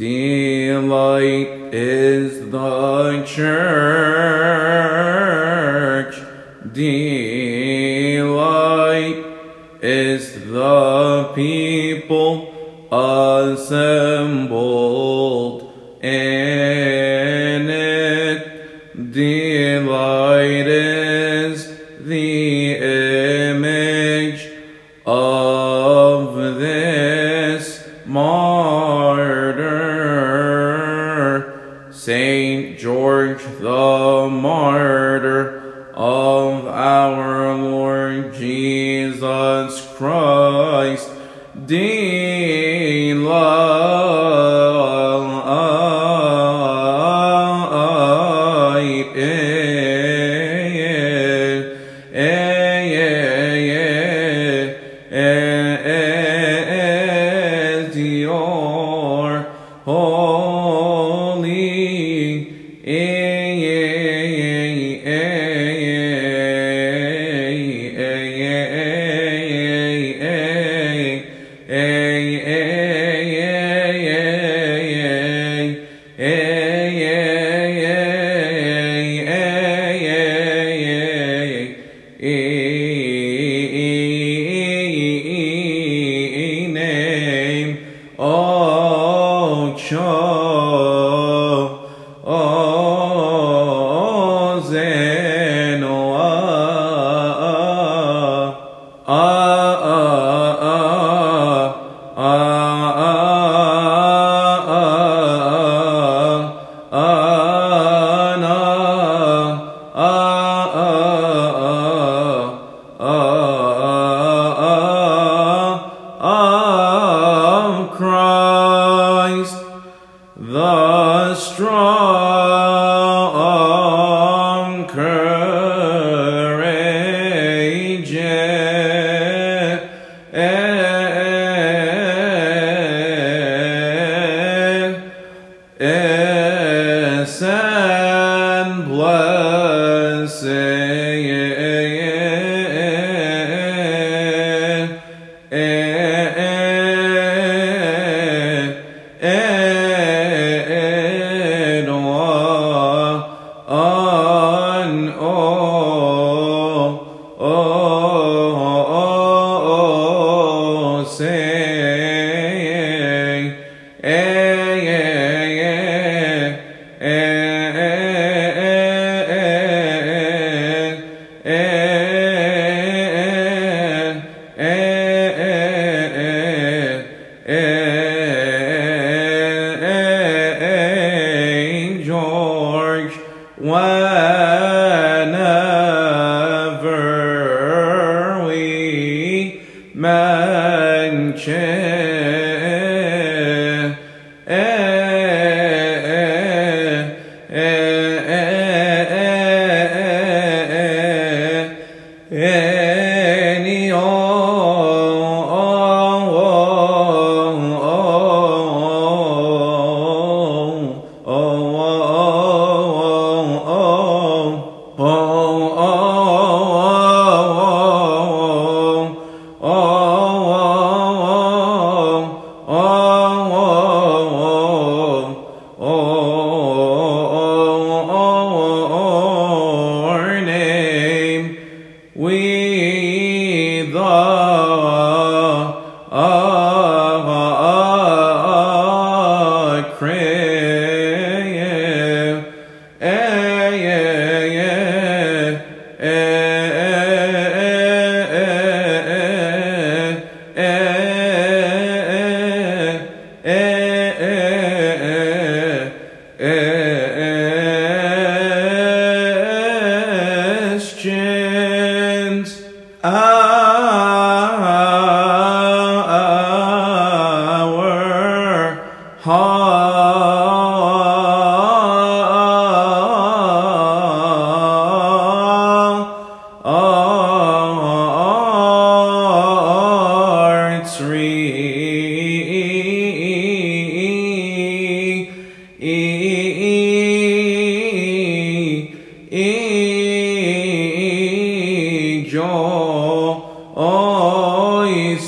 Delight is the church. Delight is the people. Assembled. of our Lord Jesus Christ, dear É, و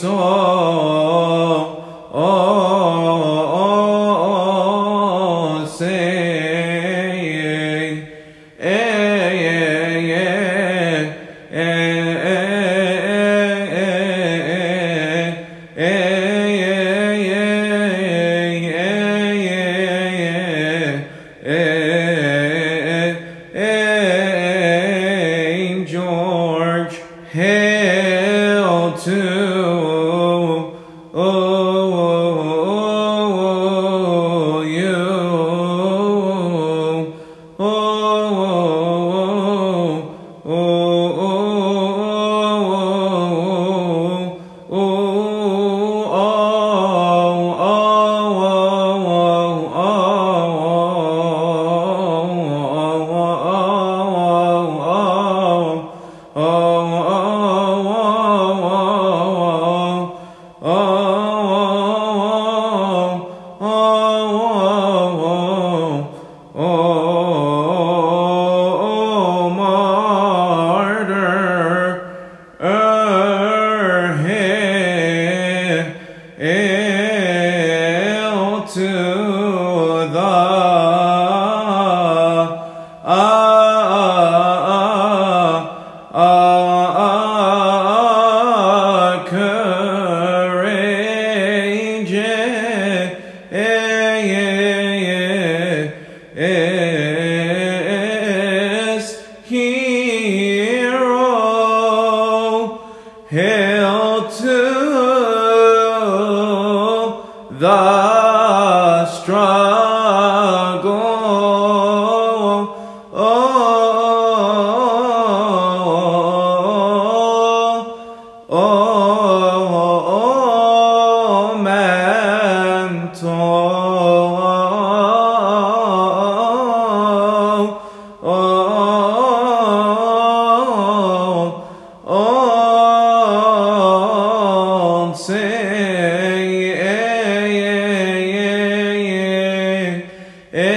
saw Oh. The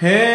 martyr,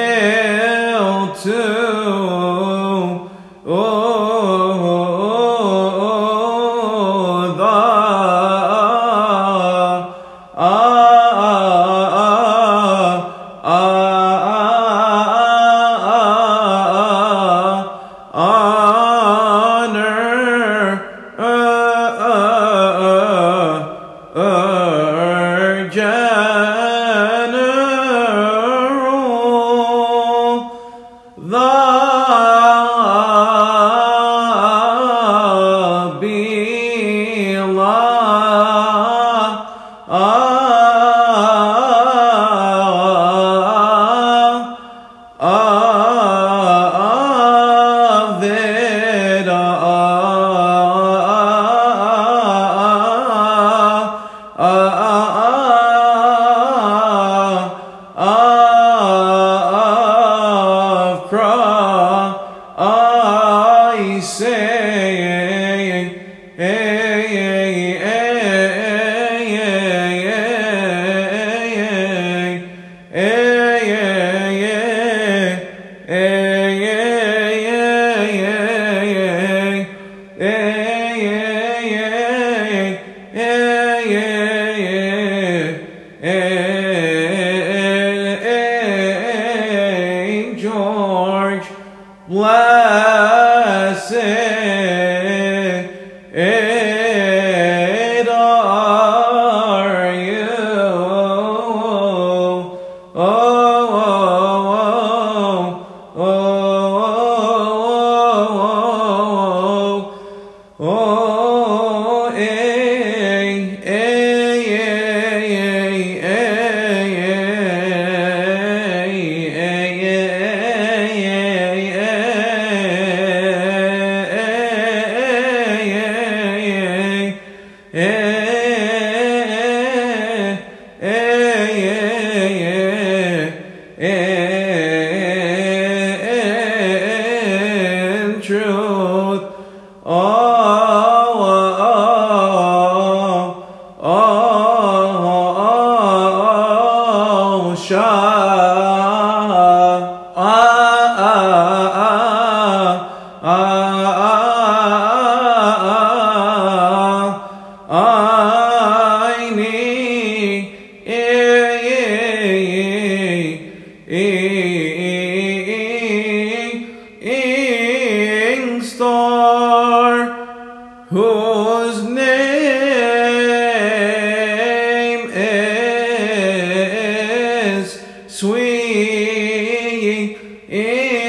Hein?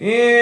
city.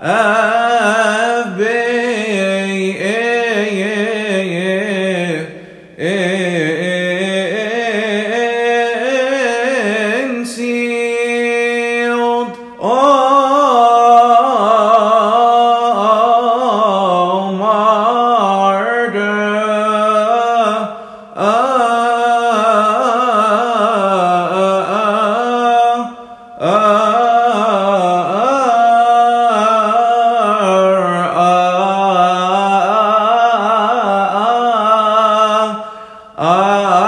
Have ਆ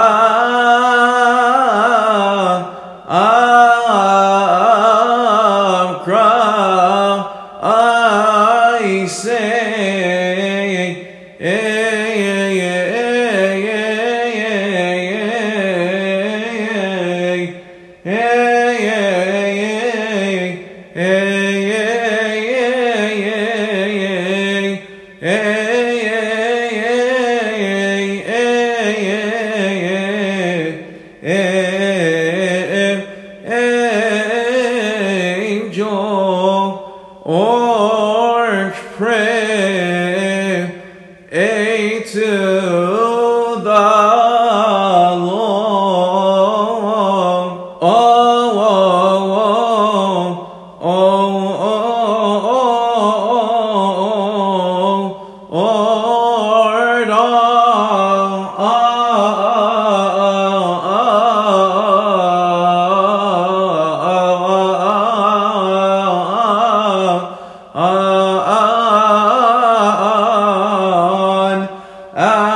어, on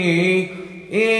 he,